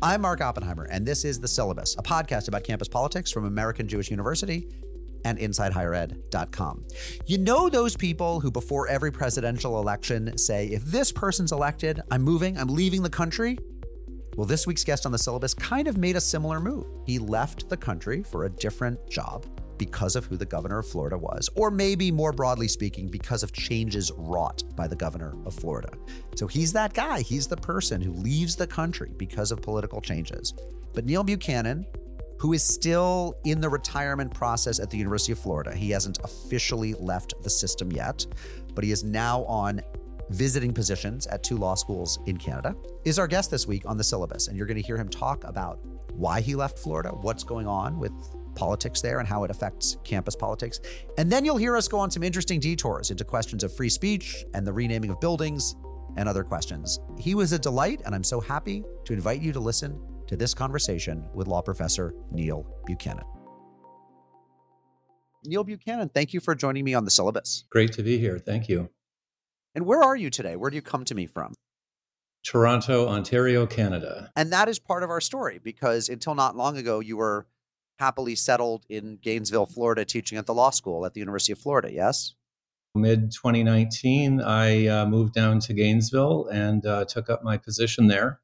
I'm Mark Oppenheimer, and this is The Syllabus, a podcast about campus politics from American Jewish University and InsideHigherEd.com. You know those people who, before every presidential election, say, if this person's elected, I'm moving, I'm leaving the country? Well, this week's guest on The Syllabus kind of made a similar move. He left the country for a different job because of who the governor of Florida was, or maybe more broadly speaking, because of changes wrought by the governor of Florida. So he's that guy. He's the person who leaves the country because of political changes. But Neil Buchanan, who is still in the retirement process at the University of Florida, he hasn't officially left the system yet, but he is now on visiting positions at two law schools in Canada, is our guest this week on the syllabus. And you're going to hear him talk about why he left Florida, what's going on with politics there and how it affects campus politics. And then you'll hear us go on some interesting detours into questions of free speech and the renaming of buildings and other questions. He was a delight, and I'm so happy to invite you to listen to this conversation with law professor Neil Buchanan. Neil Buchanan, thank you for joining me on the syllabus. Great to be here. Thank you. And where are you today? Where do you come to me from? Toronto, Ontario, Canada. And that is part of our story because until not long ago, you were happily settled in Gainesville, Florida, teaching at the law school at the University of Florida, yes? Mid 2019, I uh, moved down to Gainesville and uh, took up my position there.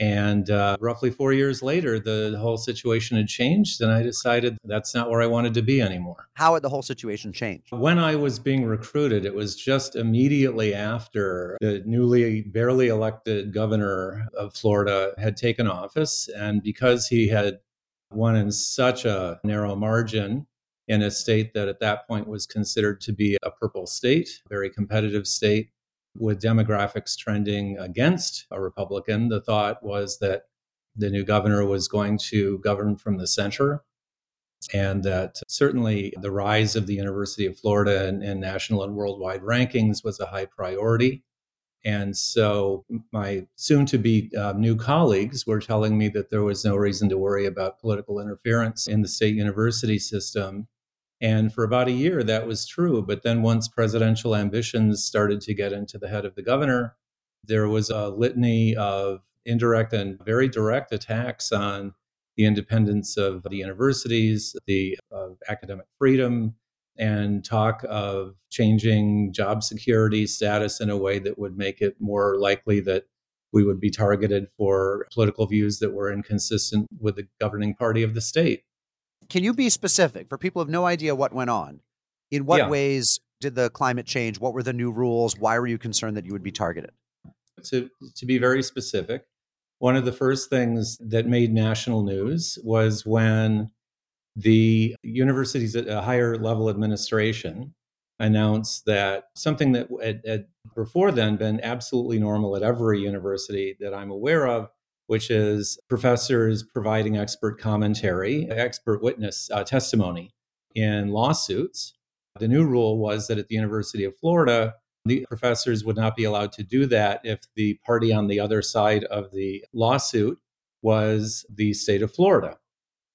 And uh, roughly four years later, the, the, whole situation had changed, and I decided that's not where I wanted to be anymore. How had the whole situation changed? When I was being recruited, it was just immediately after the newly, barely elected governor of Florida had taken office. And because he had won in such a narrow margin in a state that at that point was considered to be a purple state, very competitive state with demographics trending against a Republican. The thought was that the new governor was going to govern from the center and that certainly the rise of the University of Florida in, in national and worldwide rankings was a high priority. And so my soon to be uh, new colleagues were telling me that there was no reason to worry about political interference in the state university system. And for about a year, that was true. But then once presidential ambitions started to get into the head of the governor, there was a litany of indirect and very direct attacks on the independence of the universities, the uh, academic freedom, and talk of changing job security status in a way that would make it more likely that we would be targeted for political views that were inconsistent with the governing party of the state. Can you be specific for people who have no idea what went on? In what yeah. ways did the climate change? What were the new rules? Why were you concerned that you would be targeted? To, to be very specific, one of the first things that made national news was when the university's a higher level administration announced that something that had, had, before then been absolutely normal at every university that I'm aware of, which is professors providing expert commentary, expert witness uh, testimony in lawsuits. The new rule was that at the University of Florida, the professors would not be allowed to do that if the party on the other side of the lawsuit was the state of Florida.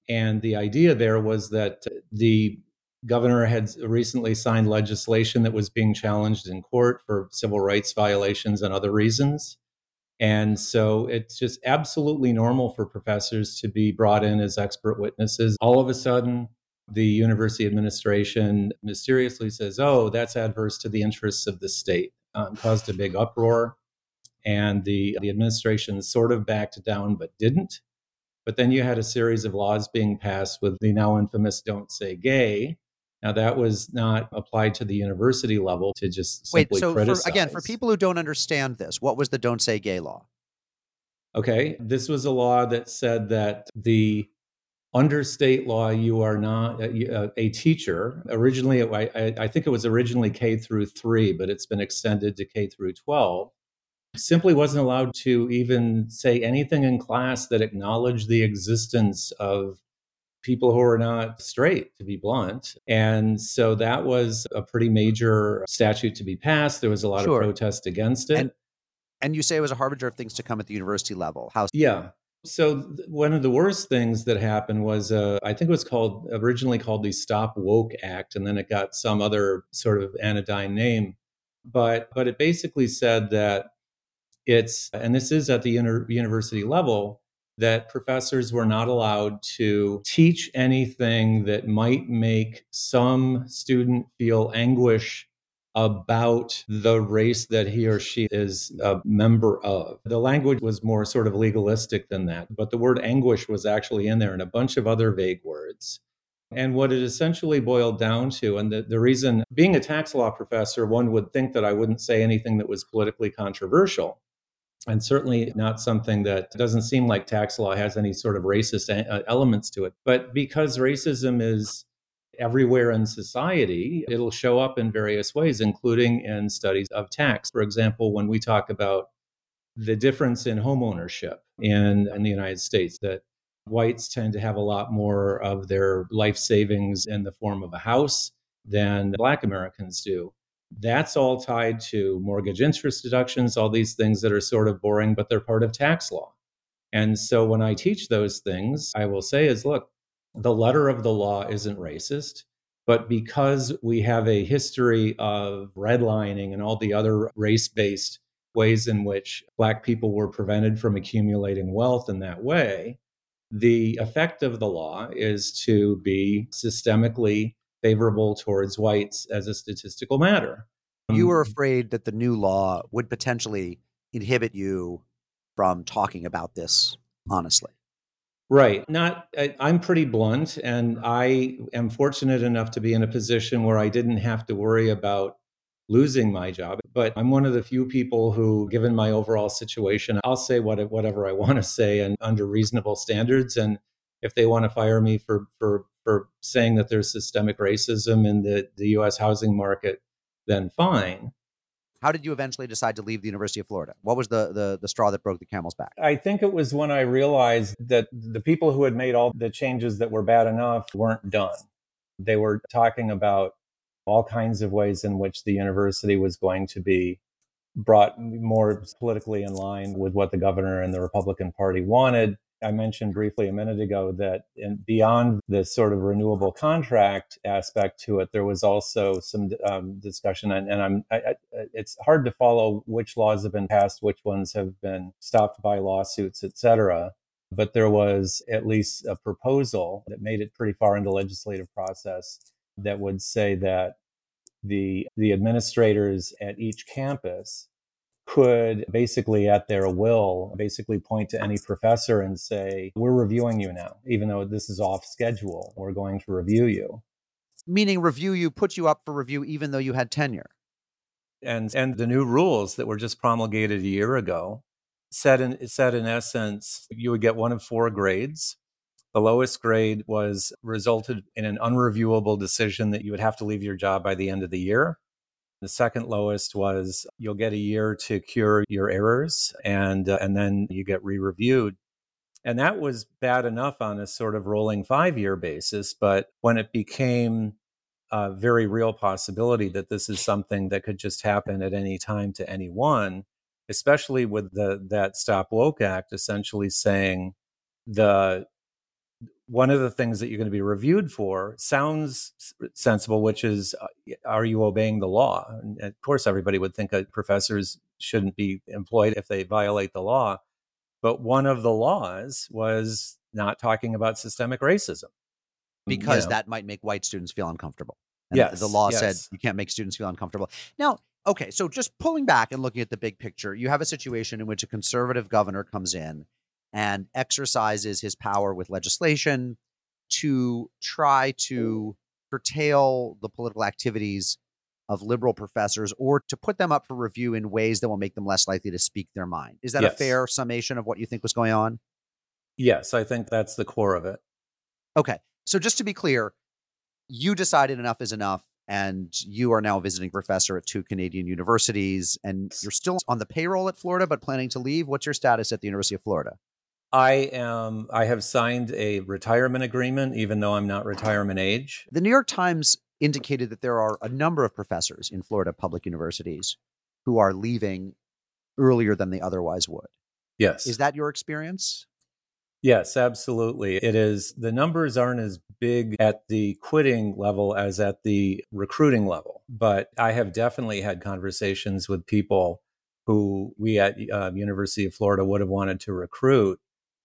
And the idea there was that the governor had recently signed legislation that was being challenged in court for civil rights violations and other reasons. And so it's just absolutely normal for professors to be brought in as expert witnesses. All of a sudden, the university administration mysteriously says, oh, that's adverse to the interests of the state, um, caused a big uproar. And the, the administration sort of backed down, but didn't. But then you had a series of laws being passed with the now infamous Don't Say Gay. Now, that was not applied to the university level to just Wait, so for, again, for people who don't understand this, what was the Don't Say Gay law? Okay, this was a law that said that the under state law, you are not a, uh, uh, a teacher. Originally, I, I, think it was originally K through three, but it's been extended to K through 12 simply wasn't allowed to even say anything in class that acknowledged the existence of people who are not straight, to be blunt. And so that was a pretty major statute to be passed. There was a lot sure. of protest against it. And, and you say it was a harbinger of things to come at the university level. How? Yeah. So th- one of the worst things that happened was, uh, I think it was called originally called the Stop Woke Act, and then it got some other sort of anodyne name. But but it basically said that it's, and this is at the university level, that professors were not allowed to teach anything that might make some student feel anguish about the race that he or she is a member of. The language was more sort of legalistic than that, but the word anguish was actually in there and a bunch of other vague words. And what it essentially boiled down to, and the, the reason being a tax law professor, one would think that I wouldn't say anything that was politically controversial. And certainly not something that doesn't seem like tax law has any sort of racist uh, elements to it. But because racism is everywhere in society, it'll show up in various ways, including in studies of tax. For example, when we talk about the difference in homeownership in, in the United States, that whites tend to have a lot more of their life savings in the form of a house than black Americans do. That's all tied to mortgage interest deductions, all these things that are sort of boring, but they're part of tax law. And so when I teach those things, I will say is look, the letter of the law isn't racist, but because we have a history of redlining and all the other race based ways in which Black people were prevented from accumulating wealth in that way, the effect of the law is to be systemically favorable towards whites as a statistical matter. You um, were mm. afraid that the new law would potentially inhibit you from talking about this honestly. Right. Not I, I'm pretty blunt and I am fortunate enough to be in a position where I didn't have to worry about losing my job. But I'm one of the few people who, given my overall situation, I'll say what, whatever I want to say and under reasonable standards. And if they want to fire me for, for, for saying that there's systemic racism in the, the US housing market, then fine. How did you eventually decide to leave the University of Florida? What was the, the, the straw that broke the camel's back? I think it was when I realized that the people who had made all the changes that were bad enough weren't done. They were talking about all kinds of ways in which the university was going to be brought more politically in line with what the governor and the Republican Party wanted. I mentioned briefly a minute ago that beyond the sort of renewable contract aspect to it, there was also some um, discussion, and, and I'm, I, I, it's hard to follow which laws have been passed, which ones have been stopped by lawsuits, et cetera. But there was at least a proposal that made it pretty far into legislative process that would say that the the administrators at each campus could basically at their will basically point to any professor and say we're reviewing you now even though this is off schedule. We're going to review you. Meaning review you put you up for review even though you had tenure. And and the new rules that were just promulgated a year ago said in said in essence you would get one of four grades. The lowest grade was resulted in an unreviewable decision that you would have to leave your job by the end of the year the second lowest was you'll get a year to cure your errors and uh, and then you get re-reviewed. And that was bad enough on a sort of rolling 5-year basis, but when it became a very real possibility that this is something that could just happen at any time to anyone, especially with the that Stop Woke Act essentially saying the one of the things that you're going to be reviewed for sounds sensible, which is, uh, are you obeying the law? And of course, everybody would think that professors shouldn't be employed if they violate the law. But one of the laws was not talking about systemic racism. Because you know. that might make white students feel uncomfortable. And yes, the law yes. said you can't make students feel uncomfortable. Now, okay, so just pulling back and looking at the big picture, you have a situation in which a conservative governor comes in and exercises his power with legislation to try to curtail the political activities of liberal professors or to put them up for review in ways that will make them less likely to speak their mind. Is that yes. a fair summation of what you think was going on? Yes, I think that's the core of it. Okay. So just to be clear, you decided enough is enough and you are now a visiting professor at two Canadian universities and you're still on the payroll at Florida but planning to leave. What's your status at the University of Florida? I am. I have signed a retirement agreement, even though I'm not retirement age. The New York Times indicated that there are a number of professors in Florida public universities who are leaving earlier than they otherwise would. Yes. Is that your experience? Yes, absolutely. It is. The numbers aren't as big at the quitting level as at the recruiting level, but I have definitely had conversations with people who we at uh, University of Florida would have wanted to recruit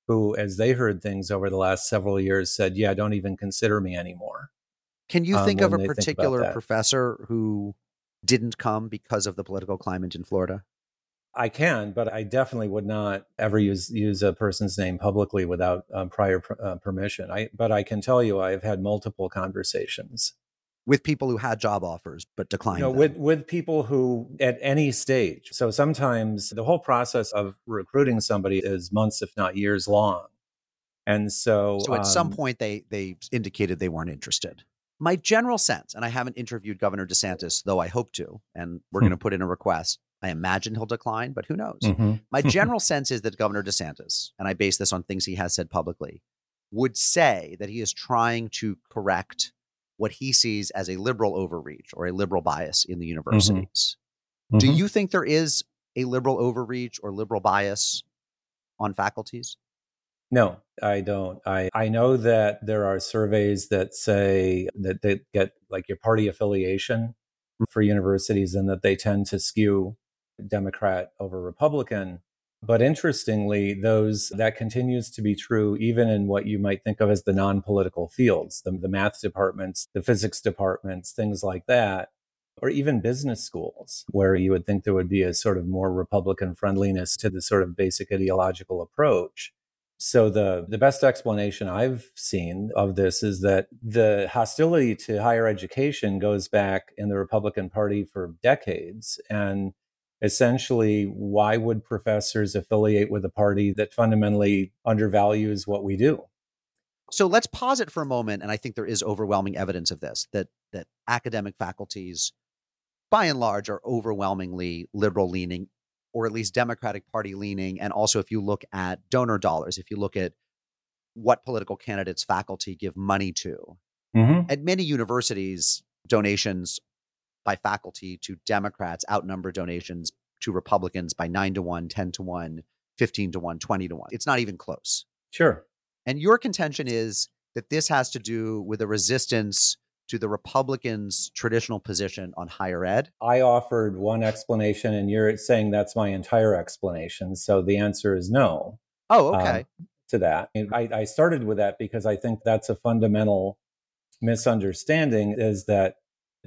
who, as they heard things over the last several years, said, Yeah, don't even consider me anymore. Can you um, think of a when they think about particular professor who didn't come because of the political climate in Florida? I can, but I definitely would not ever use use a person's name publicly without um, prior per, uh, permission. I, but I can tell you, I've had multiple conversations With people who had job offers but declined you know, with with people who at any stage. So sometimes the whole process of recruiting somebody is months, if not years, long. And so, So at some um, point they they indicated they weren't interested. My general sense, and I haven't interviewed Governor DeSantis, though I hope to, and we're Hmm. going to put in a request. I imagine he'll decline, but who knows? mhm. My general sense is that Governor DeSantis, and I base this on things he has said publicly, would say that he is trying to correct what he sees as a liberal overreach or a liberal bias in the universities. Do Mhm. you think there is a liberal overreach or liberal bias on faculties? No, I don't. I, I know that there are surveys that say that they get like your party affiliation for universities and that they tend to skew Democrat over Republican. But interestingly, those that continues to be true even in what you might think of as the non-political fields, the, the math departments, the physics departments, things like that, or even business schools, where you would think there would be a sort of more Republican friendliness to the sort of basic ideological approach. So the the best explanation I've seen of this is that the hostility to higher education goes back in the Republican Party for decades and essentially why would professors affiliate with a party that fundamentally undervalues what we do? So let's pause it for a moment, and I think there is overwhelming evidence of this that that academic faculties, by and large, are overwhelmingly liberal leaning, or at least Democratic Party leaning. And also, if you look at donor dollars, if you look at what political candidates faculty give money to, Mm-hmm. at many universities, donations by faculty to Democrats outnumber donations to Republicans by nine to one, 10 to one, 15 to one, 20 to one. It's not even close. Sure. And your contention is that this has to do with a resistance to the Republicans' traditional position on higher ed. I offered one explanation and you're saying that's my entire explanation. So the answer is no. Oh, um, okay. to that. And I, I started with that because I think that's a fundamental misunderstanding is that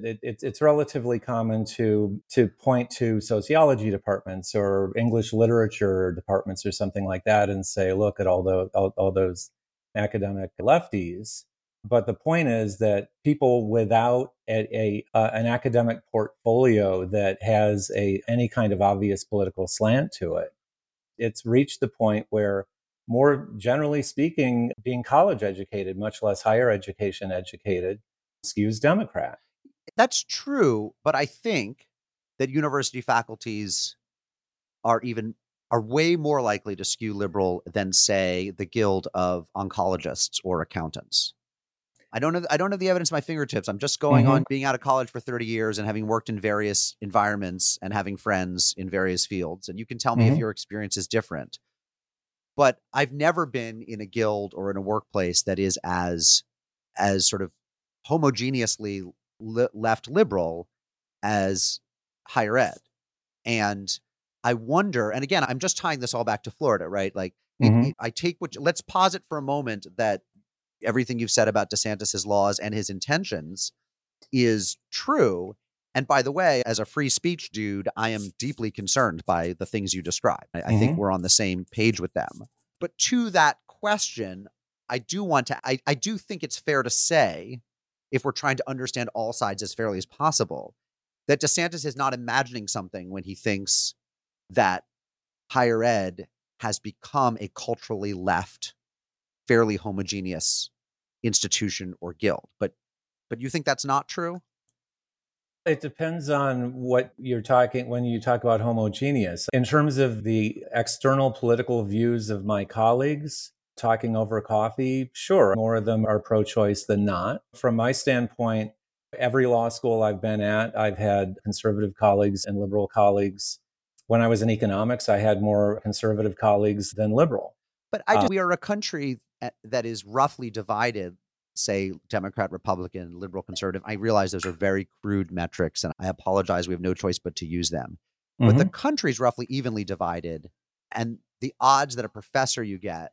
it, it's it's relatively common to to point to sociology departments or English literature departments or something like that and say, look at all the all, all those academic lefties. But the point is that people without a, a uh, an academic portfolio that has a any kind of obvious political slant to it, it's reached the point where more generally speaking, being college educated, much less higher education educated, skews Democrat. That's true, but I think that university faculties are even are way more likely to skew liberal than say the guild of oncologists or accountants. I don't have I don't have the evidence at my fingertips. I'm just going Mhm. on being out of college for 30 years and having worked in various environments and having friends in various fields. And you can tell me if Mhm. your experience is different. But I've never been in a guild or in a workplace that is as as sort of homogeneously li- left liberal as higher ed. And I wonder, and again, I'm just tying this all back to Florida, right? Like, it- Mhm. it- I take what, let's posit for a moment that everything you've said about DeSantis's laws and his intentions is true. And by the way, as a free speech dude, I am deeply concerned by the things you describe. I, I think Mhm. we're on the same page with them. But to that question, I do want to, I, I do think it's fair to say, if we're trying to understand all sides as fairly as possible, that DeSantis is not imagining something when he thinks that higher ed has become a culturally left, fairly homogeneous institution or guild. But but you think that's not true? It depends on what you're talking when you talk about homogeneous. In terms of the external political views of my colleagues talking over coffee, sure, more of them are pro choice than not. From my standpoint, every law school I've been at, I've had conservative colleagues and liberal colleagues. When I was in economics, I had more conservative colleagues than liberal. But I Uh, just, we are a country that is roughly divided, say Democrat, Republican, liberal, conservative. I realize those are very crude metrics, and I apologize. We have no choice but to use them. But the country's roughly evenly divided, and the odds that a professor you get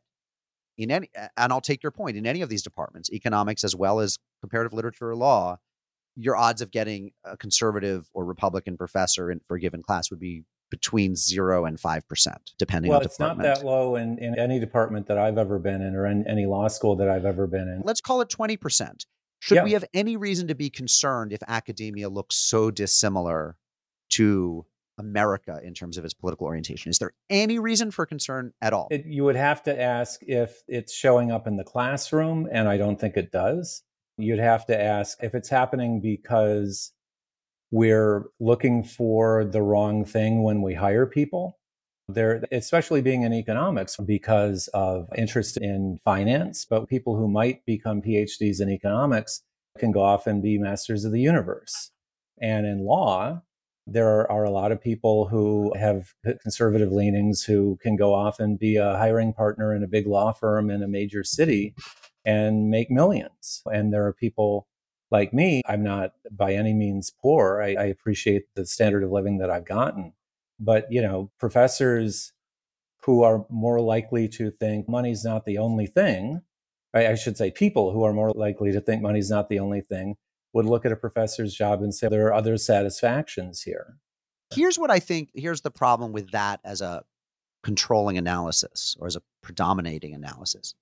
in any, and I'll take your point, in any of these departments, economics as well as comparative literature or law, your odds of getting a conservative or Republican professor in, for a given class would be between zero and five percent, depending well, on department. Well, it's not that low in, in any department that I've ever been in or in any law school that I've ever been in. Let's call it 20%. Should yeah. we have any reason to be concerned if academia looks so dissimilar to America in terms of its political orientation? Is there any reason for concern at all? It, you would have to ask if it's showing up in the classroom, and I don't think it does. You'd have to ask if it's happening because we're looking for the wrong thing when we hire people. There, especially being in economics because of interest in finance, but people who might become PhDs in economics can go off and be masters of the universe. And in law, there are a lot of people who have conservative leanings who can go off and be a hiring partner in a big law firm in a major city and make millions. And there are people like me, I'm not by any means poor. I, I, appreciate the standard of living that I've gotten. But, you know, professors who are more likely to think money's not the only thing, I, I should say people who are more likely to think money's not the only thing, would look at a professor's job and say there are other satisfactions here. Here's what I think here's the problem with that as a controlling analysis or as a predominating analysis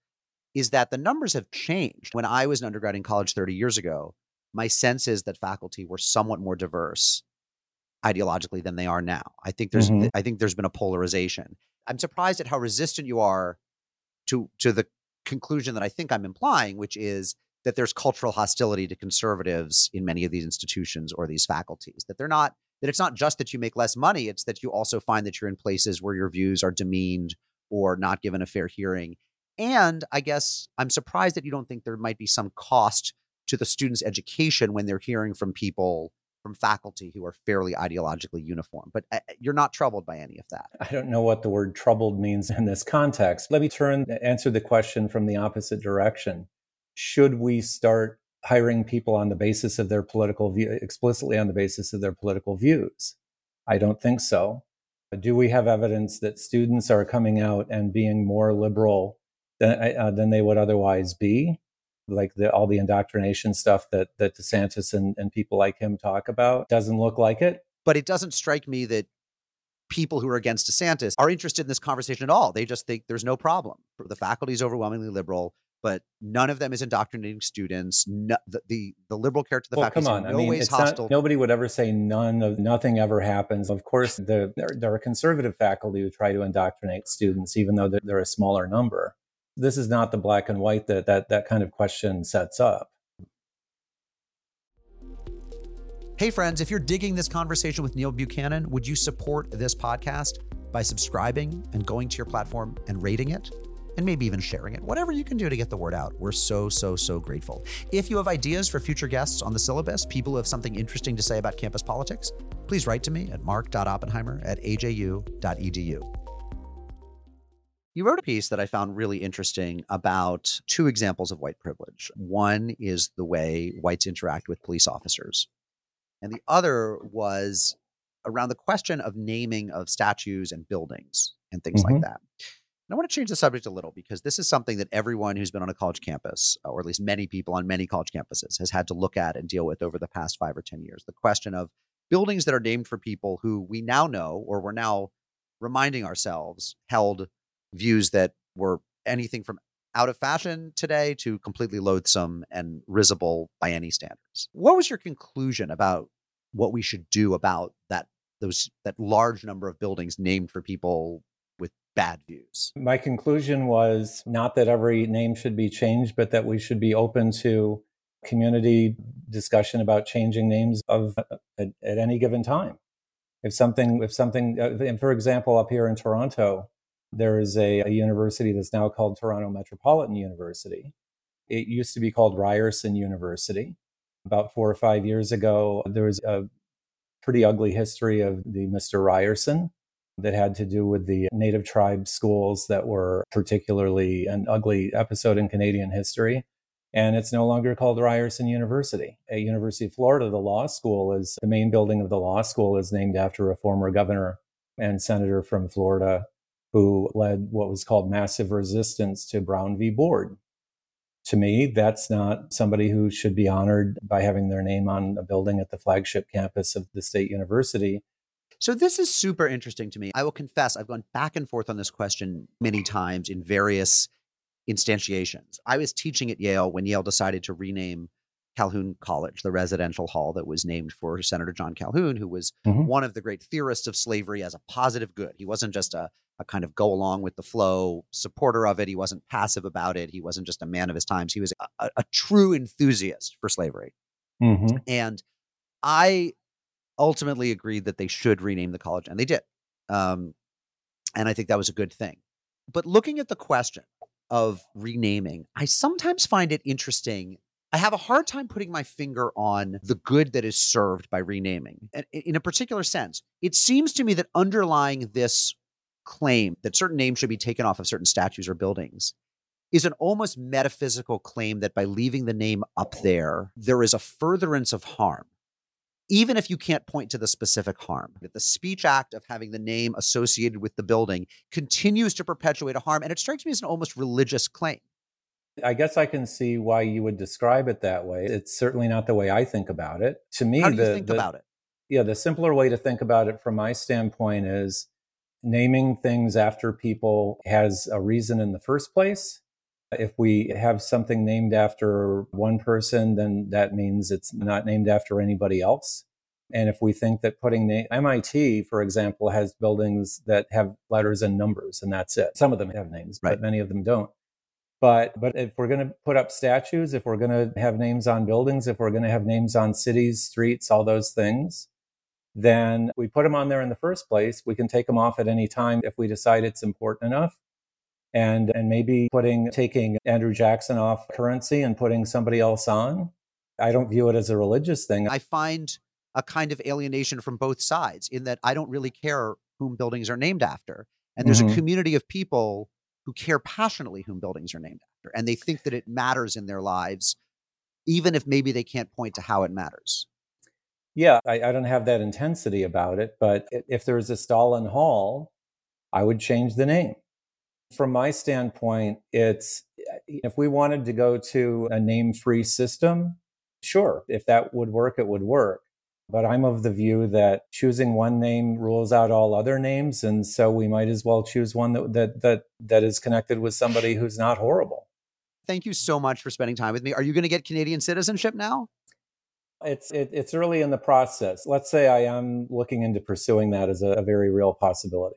is that the numbers have changed. When I was an undergrad in college 30 years ago, my sense is that faculty were somewhat more diverse ideologically than they are now. I think there's mm-hmm. I think there's been a polarization. I'm surprised at how resistant you are to to the conclusion that I think I'm implying, which is that there's cultural hostility to conservatives in many of these institutions or these faculties. That they're not that it's not just that you make less money, it's that you also find that you're in places where your views are demeaned or not given a fair hearing. And I guess I'm surprised that you don't think there might be some cost to the student's education when they're hearing from people from faculty who are fairly ideologically uniform. But uh, you're not troubled by any of that. I don't know what the word troubled means in this context. Let me turn answer the question from the opposite direction. Should we start hiring people on the basis of their political view explicitly on the basis of their political views? I don't think so. Do we have evidence that students are coming out and being more liberal than, uh, than they would otherwise be, like the, all the indoctrination stuff that that DeSantis and, and people like him talk about. Doesn't look like it. But it doesn't strike me that people who are against DeSantis are interested in this conversation at all. They just think there's no problem. The faculty is overwhelmingly liberal, but none of them is indoctrinating students. No, the, the, the liberal character, of the well, faculty, come on. no I mean, ways hostile. Not, nobody would ever say none of nothing ever happens. Of course, the, there, there are conservative faculty who try to indoctrinate students, even though they're, they're a smaller number this is not the black and white that that, that kind of question sets up. Hey, friends, if you're digging this conversation with Neil Buchanan, would you support this podcast by subscribing and going to your platform and rating it? And maybe even sharing it, whatever you can do to get the word out. We're so, so, so grateful. If you have ideas for future guests on the syllabus, people who have something interesting to say about campus politics, please write to me at mark.oppenheimer at aju.edu. You wrote a piece that I found really interesting about two examples of white privilege. One is the way whites interact with police officers, and the other was around the question of naming of statues and buildings and things mm-hmm. like that. And I want to change the subject a little because this is something that everyone who's been on a college campus, uh, or at least many people on many college campuses, has had to look at and deal with over the past five or 10 years. The question of buildings that are named for people who we now know, or we're now reminding ourselves, held views that were anything from out of fashion today to completely loathsome and risible by any standards. What was your conclusion about what we should do about that those that large number of buildings named for people bad views? My conclusion was not that every name should be changed, but that we should be open to community discussion about changing names of at, at any given time. If something, if something, uh, for example, up here in Toronto, there is a, a university that's now called Toronto Metropolitan University. It used to be called Ryerson University. About four or five years ago, there was a pretty ugly history of the Mr. Ryerson that had to do with the native tribe schools that were particularly an ugly episode in Canadian history. And it's no longer called Ryerson University. At University of Florida, the law school is the main building of the law school is named after a former governor and senator from Florida who led what was called massive resistance to Brown v. Board. To me, that's not somebody who should be honored by having their name on a building at the flagship campus of the state university. So, this is super interesting to me. I will confess, I've gone back and forth on this question many times in various instantiations. I was teaching at Yale when Yale decided to rename Calhoun College, the residential hall that was named for Senator John Calhoun, who was mm-hmm. one of the great theorists of slavery as a positive good. He wasn't just a, a kind of go along with the flow supporter of it. He wasn't passive about it. He wasn't just a man of his times. He was a, a true enthusiast for slavery. Mm-hmm. And I ultimately agreed that they should rename the college, and they did. Um, and I think that was a good thing. But looking at the question of renaming, I sometimes find it interesting I have a hard time putting my finger on the good that is served by renaming. In a particular sense, it seems to me that underlying this claim that certain names should be taken off of certain statues or buildings is an almost metaphysical claim that by leaving the name up there, there is a furtherance of harm. Even if you can't point to the specific harm, that the speech act of having the name associated with the building continues to perpetuate a harm. And it strikes me as an almost religious claim. I guess I can see why you would describe it that way. It's certainly not the way I think about it. To me, how do the, you think the, about it? Yeah, the simpler way to think about it from my standpoint is naming things after people has a reason in the first place. If we have something named after one person, then that means it's not named after anybody else. And if we think that putting na- MIT, for example, has buildings that have letters and numbers, and that's it. Some of them have names, right. but many of them don't. But but if we're going to put up statues, if we're going to have names on buildings, if we're going to have names on cities, streets, all those things, then we put them on there in the first place. We can take them off at any time if we decide it's important enough. And and maybe putting taking Andrew Jackson off currency and putting somebody else on. I don't view it as a religious thing. I find a kind of alienation from both sides in that I don't really care whom buildings are named after. And there's mm-hmm. a community of people who care passionately whom buildings are named after. And they think that it matters in their lives, even if maybe they can't point to how it matters. Yeah, I, I don't have that intensity about it. But if there's a Stalin Hall, I would change the name. From my standpoint, it's eh, if we wanted to go to a name free system, sure, if that would work, it would work. But I'm of the view that choosing one name rules out all other names, and so we might as well choose one that that that, that is connected with somebody who's not horrible. Thank you so much for spending time with me. Are you going to get Canadian citizenship now? It's it, it's early in the process. Let's say I am looking into pursuing that as a, a very real possibility.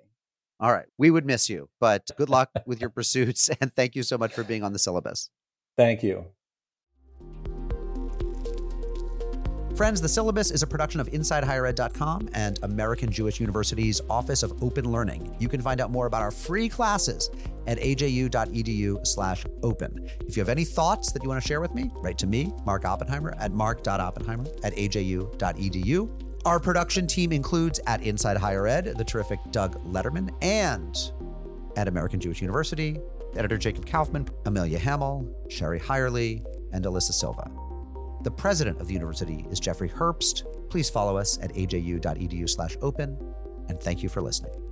All right, we would miss you, but good luck with your pursuits, and thank you so much for being on the syllabus. Thank you. Friends, The Syllabus is a production of InsideHigherEd.com and American Jewish University's Office of Open Learning. You can find out more about our free classes at aju.edu slash open. If you have any thoughts that you want to share with me, write to me, Mark Oppenheimer, at mark.oppenheimer at aju.edu. Our production team includes at Inside Higher Ed, the terrific Doug Lederman, and at American Jewish University, editor Jacob Kaufman, Amelia Hamill, Sherry Hirely, and Alyssa Silva. The president of the university is Jeffrey Herbst. Please follow us at aju.edu slash open, and thank you for listening.